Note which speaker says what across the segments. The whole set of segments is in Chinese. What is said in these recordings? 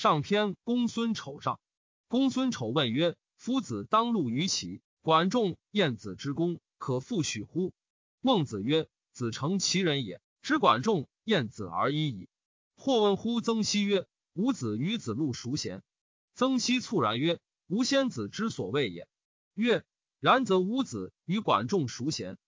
Speaker 1: 上篇公孙丑上。公孙丑问曰：“夫子当路于齐，管仲、晏子之功，可复许乎？”孟子曰：“子诚其人也，知管仲、晏子而已矣。”或问乎曾皙曰：“吾子与子路孰贤？”曾皙猝然曰：“吾先子之所谓也。”曰：“然则吾子与管仲孰贤？”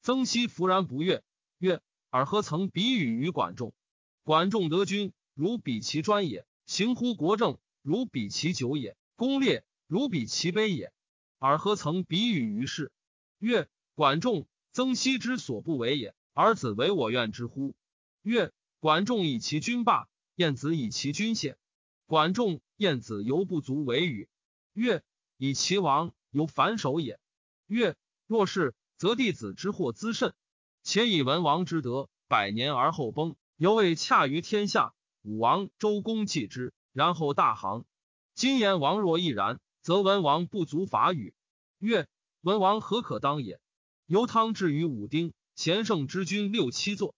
Speaker 1: 曾皙弗然不悦，曰：“尔何曾比与于管仲？管仲得君，如比其专也；行乎国政，如比其久也；功烈，如比其卑也。尔何曾比与于世？”曰：“管仲、曾皙之所不为也，而子为我愿之乎？”曰：“管仲以其君霸，晏子以其君谢。管仲、晏子犹不足为语。”曰：“以其王，犹反首也。”曰：“若是。”则弟子之祸滋甚，且以文王之德，百年而后崩，犹未洽于天下。武王、周公继之，然后大行。今言王若亦然，则文王不足法语。曰：文王何可当也？由汤至于武丁，贤圣之君六七座，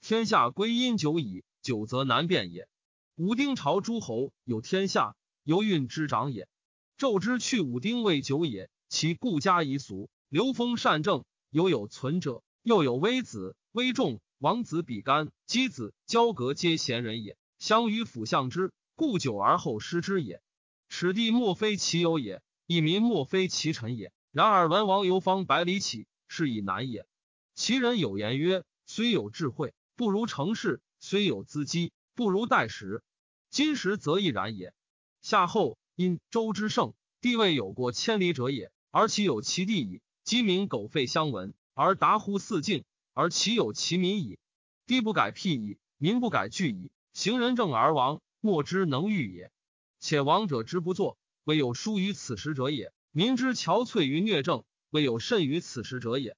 Speaker 1: 天下归因久矣，久则难辨也。武丁朝诸侯有天下，由运之长也。纣之去武丁未久也，其故家夷俗。刘封善政，犹有存者；又有微子、微仲、王子比干、箕子、交革，皆贤人也。相与辅相之，故久而后失之也。此地莫非其有也，一民莫非其臣也。然而文王游方百里起，是以难也。其人有言曰：“虽有智慧，不如成事；虽有资机，不如待时。”今时则亦然也。夏后因周之盛，地位有过千里者也，而其有其地矣。鸡鸣狗吠相闻，而达乎四境，而其有其民矣。地不改辟矣，民不改惧矣。行人正而亡，莫之能御也。且亡者之不作，未有疏于此时者也；民之憔悴于虐政，未有甚于此时者也。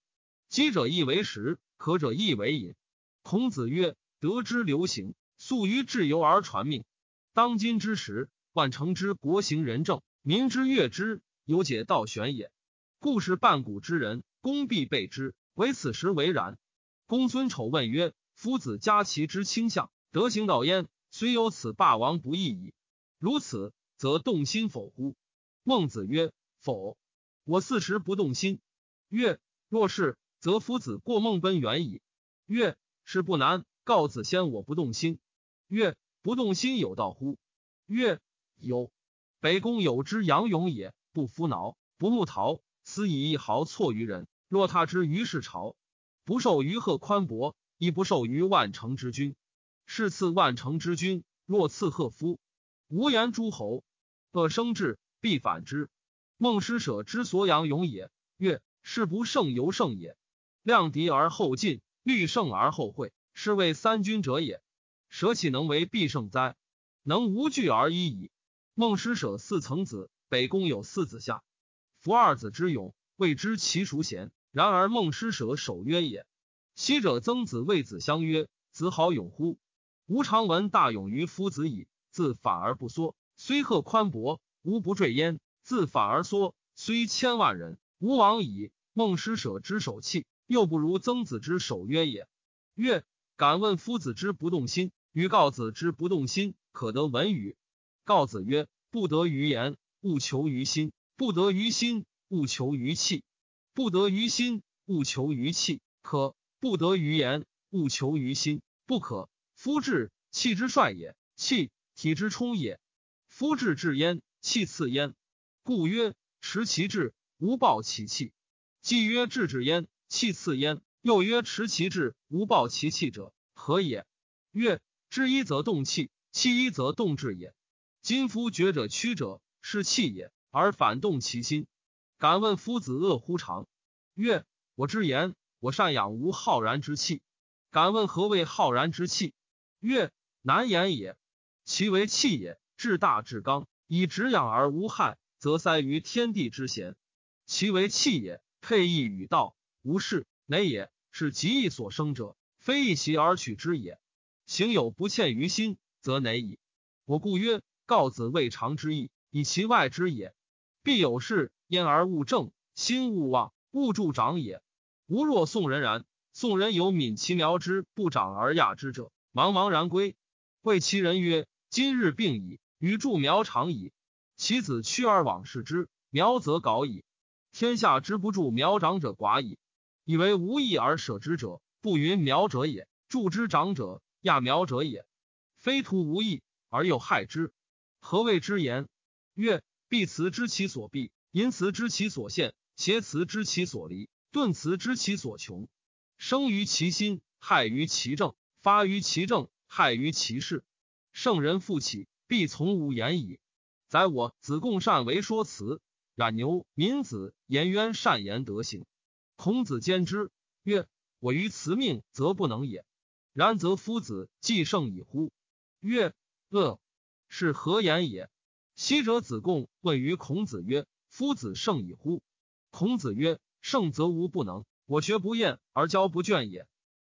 Speaker 1: 饥者亦为食，渴者亦为饮。孔子曰：“得之流行，素于至由而传命。当今之时，万乘之国行仁政，民之悦之，有解道玄也。”故事半古之人，公必备之，唯此时为然。公孙丑问曰：“夫子家其之倾向，德行道焉，虽有此霸王不义矣。如此，则动心否乎？”孟子曰：“否。我四时不动心。”曰：“若是，则夫子过孟奔远矣。”曰：“是不难。告子先我不动心。”曰：“不动心有道乎？”曰：“有。北宫有之杨勇也，不服挠，不慕陶。”斯以一毫错于人，若他之于世朝，不受于贺宽博，亦不受于万乘之君。是赐万乘之君，若赐贺夫，无言诸侯，恶生智，必反之。孟施舍之所养勇也。曰：是不胜犹胜也。量敌而后进，虑胜而后会，是谓三军者也。舍岂能为必胜哉？能无惧而已矣。孟施舍四曾子，北宫有四子夏。夫二子之勇，未知其孰贤。然而孟施舍守约也。昔者曾子谓子相曰：“子好勇乎？吾常闻大勇于夫子矣。自反而不缩，虽贺宽博，吾不坠焉；自反而缩，虽千万人，吾往矣。孟施舍之守气，又不如曾子之守约也。曰：敢问夫子之不动心，与告子之不动心，可得闻与？告子曰：不得于言，勿求于心。不得于心，勿求于气；不得于心，勿求于气，可；不得于言，勿求于心，不可。夫志，气之帅也；气，体之充也。夫志至焉，气次焉。故曰：持其志，无暴其气。既曰志至焉，气次焉，又曰持其志，无暴其气者，何也？曰：知一则动气，气一则动志也。今夫觉者屈者，是气也。而反动其心。敢问夫子恶乎常？曰：我之言，我善养无浩然之气。敢问何谓浩然之气？曰：难言也。其为气也，至大至刚，以直养而无害，则塞于天地之贤。其为气也，配义与道，无事，馁也。是极易所生者，非一其而取之也。行有不欠于心，则馁矣。我故曰：告子未尝之意，以其外之也。必有事，焉而勿正，心勿忘，勿助长也。吾若宋人然，宋人有敏其苗之不长而亚之者，茫茫然归。谓其人曰：今日病矣，与助苗长矣。其子趋而往视之，苗则槁矣。天下之不助苗长者寡矣。以为无益而舍之者，不云苗者也；助之长者，亚苗者也。非徒无益而又害之，何谓之言？曰：必辞知其所必，淫辞知其所限，邪辞知其所离，顿辞知其所穷。生于其心，害于其政；发于其政，害于其事。圣人复起，必从无言矣。宰我子贡善为说辞，冉牛、闵子、颜渊善言德行。孔子兼之曰：“我于辞命，则不能也。然则夫子既圣矣乎？”曰：“恶，是何言也？”昔者子贡问于孔子曰：“夫子圣矣乎？”孔子曰：“圣则无不能。我学不厌而教不倦也。”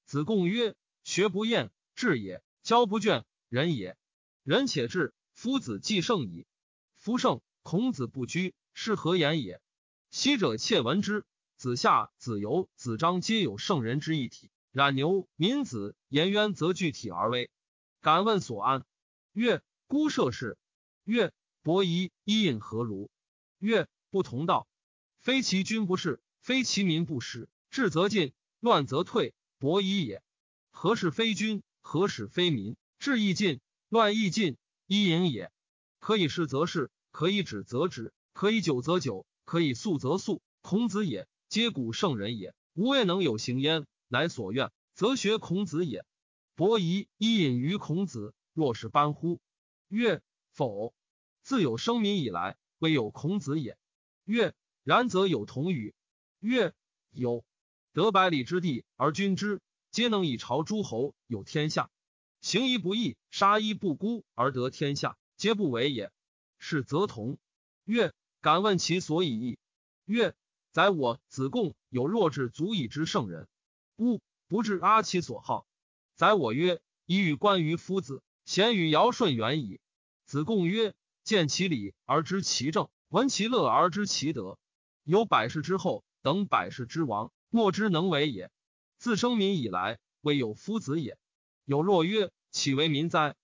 Speaker 1: 子贡曰：“学不厌，智也；教不倦，仁也。仁且智，夫子既圣矣。夫圣，孔子不居，是何言也？”昔者窃闻之。子夏、子游、子张皆有圣人之一体，冉牛、闵子、颜渊则具体而微。敢问所安？曰：孤涉世。曰：伯夷、伊尹何如？曰：不同道。非其君不是，非其民不识。治则进，乱则退。伯夷也。何事非君？何使非民？治亦尽，乱亦尽。伊尹也。可以是则是，可以止则止，可以久则久，可以速则速。孔子也。皆古圣人也，吾未能有行焉，乃所愿，则学孔子也。伯夷、伊尹于孔子，若是班乎？曰：否。自有生民以来，未有孔子也。曰：然则有同语。曰：有。得百里之地而君之，皆能以朝诸侯，有天下。行一不义，杀一不孤而得天下，皆不为也。是则同。曰：敢问其所以义？曰。宰我子贡有弱智足以知圣人，吾不知阿其所好。宰我曰：以与关于夫子，贤与尧舜远矣。子贡曰：见其礼而知其政，闻其乐而知其德。有百世之后，等百世之王，莫之能为也。自生民以来，未有夫子也。有若曰：岂为民哉？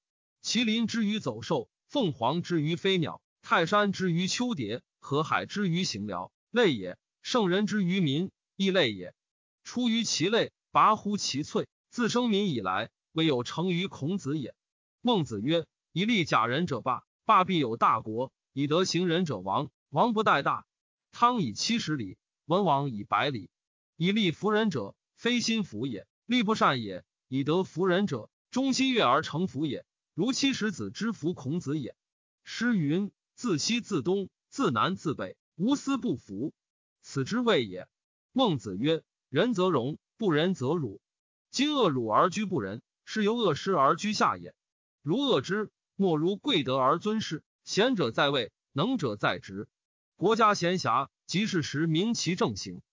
Speaker 1: 麒麟之于走兽，凤凰之于飞鸟，泰山之于丘蝶，河海之于行鸟，类也。圣人之于民，亦类也。出于其类，拔乎其萃。自生民以来，未有成于孔子也。孟子曰：“以立假人者霸，霸必有大国；以德行仁者亡，亡不待大。”汤以七十里，文王以百里。以立服人者，非心服也，力不善也；以德服人者，忠心悦而成服也。如七十子之服孔子也。诗云：“自西自东，自南自北，无私不服。”此之谓也。孟子曰：“仁则荣，不仁则辱。今恶辱而居不仁，是由恶失而居下也。如恶之，莫如贵德而尊士。贤者在位，能者在职。国家闲暇，即是时明其正行。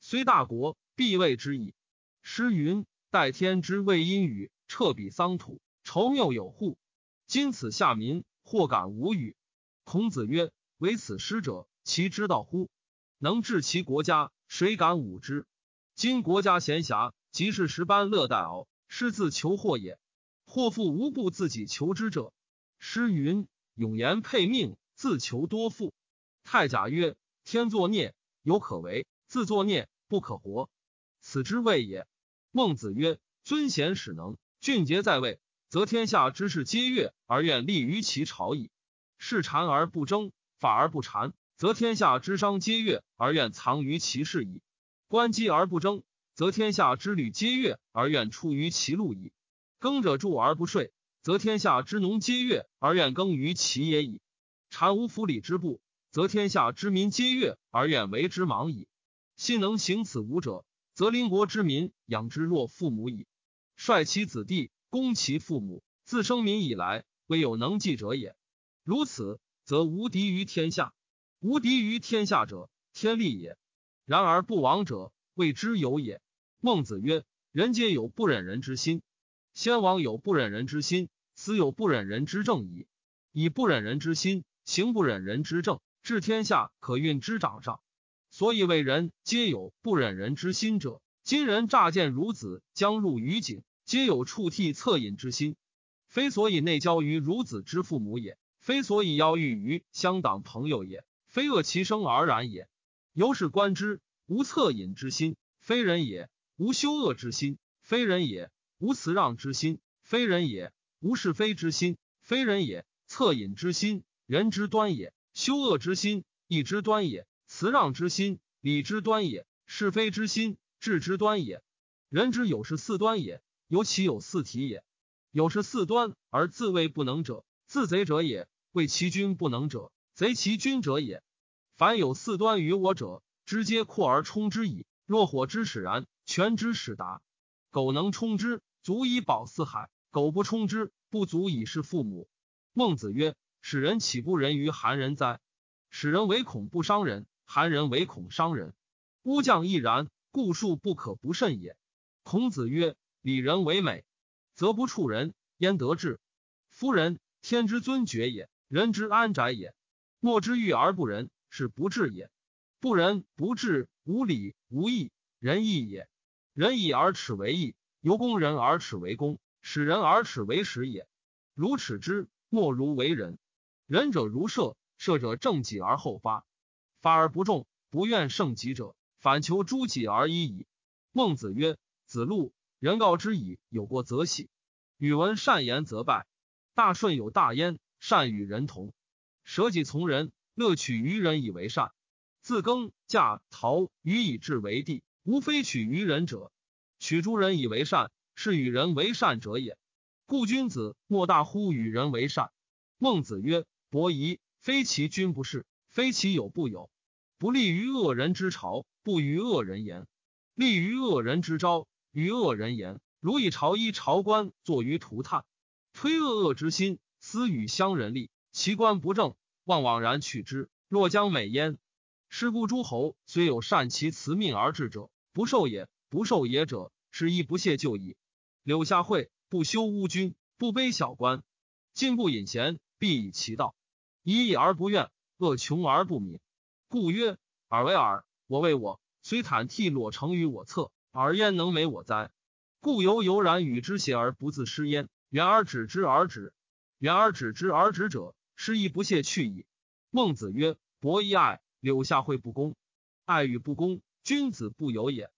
Speaker 1: 虽大国，必畏之矣。”诗云：“待天之谓阴雨，彻彼桑土，愁谬有户。今此下民，或感无语。”孔子曰：“唯此师者，其知道乎？”能治其国家，谁敢侮之？今国家闲暇，即是十般乐待敖，是自求祸也。祸复无不自己求之者。诗云：“永言配命，自求多富。”太甲曰：“天作孽，犹可为；自作孽，不可活。此之谓也。”孟子曰：“尊贤使能，俊杰在位，则天下之事皆悦而愿立于其朝矣。事禅而不争，法而不禅。”则天下之商皆悦而愿藏于其事矣；观机而不争，则天下之旅皆悦而愿出于其路矣；耕者助而不税，则天下之农皆悦而愿耕于其野矣；谗无府里之部，则天下之民皆悦而愿为之忙矣。信能行此五者，则邻国之民养之若父母矣。率其子弟，攻其父母，自生民以来，未有能继者也。如此，则无敌于天下。无敌于天下者，天利也；然而不亡者，谓之有也。孟子曰：“人皆有不忍人之心，先王有不忍人之心，斯有不忍人之政矣。以不忍人之心，行不忍人之政，治天下可运之掌上。所以为人皆有不忍人之心者，今人乍见孺子将入于井，皆有触涕恻隐之心，非所以内交于孺子之父母也。非所以要欲于乡党朋友也，非恶其生而然也。由是观之，无恻隐之心，非人也；无羞恶之心，非人也；无辞让之心，非人也；无是非之心，非人也。恻隐之心，人之端也；羞恶之心，义之端也；辞让之心，礼之端也；是非之心，智之端也。人之有是四端也，有其有四体也。有是四端而自谓不能者，自贼者也；谓其君不能者，贼其君者也。凡有四端于我者，直接扩而充之矣。若火之使然，泉之使达。苟能充之，足以保四海；苟不充之，不足以事父母。孟子曰：“使人岂不仁于韩人哉？使人唯恐不伤人，韩人唯恐伤人。乌将亦然，故数不可不慎也。”孔子曰：“礼人为美，则不处人，焉得志？夫人，天之尊爵也，人之安宅也。莫之欲而不仁，是不智也。不仁不智，无礼无义，仁义也。仁义而耻为义，由公人而耻为公，使人而耻为使也。如耻之。”莫如为人，仁者如射，射者正己而后发，发而不中，不愿胜己者，反求诸己而已矣。孟子曰：“子路，人告之以有过则喜，语闻善言则败。大顺有大焉，善与人同，舍己从人，乐取于人以为善。自耕稼陶予以至为地，无非取于人者。取诸人以为善，是与人为善者也。”故君子莫大乎与人为善。孟子曰：“伯夷，非其君不是，非其友不友。不利于恶人之朝，不与恶人言；利于恶人之招，与恶人言。如以朝衣朝官，坐于涂炭，推恶恶之心，私与乡人立，其官不正，望枉然去之，若将美焉。是故诸侯虽有善其辞命而治者，不受也；不受也者，是亦不屑就矣。”柳下惠。不修乌君，不卑小官，进不隐贤，必以其道。一义而不怨，恶穷而不敏。故曰：尔为尔，我为我。虽坦替裸成于我侧，尔焉能为我哉？故犹犹然与之邪而不自失焉。远而止之而止，远而止之而止者，失亦不屑去矣。孟子曰：伯夷爱，柳下惠不公。爱与不公，君子不由也。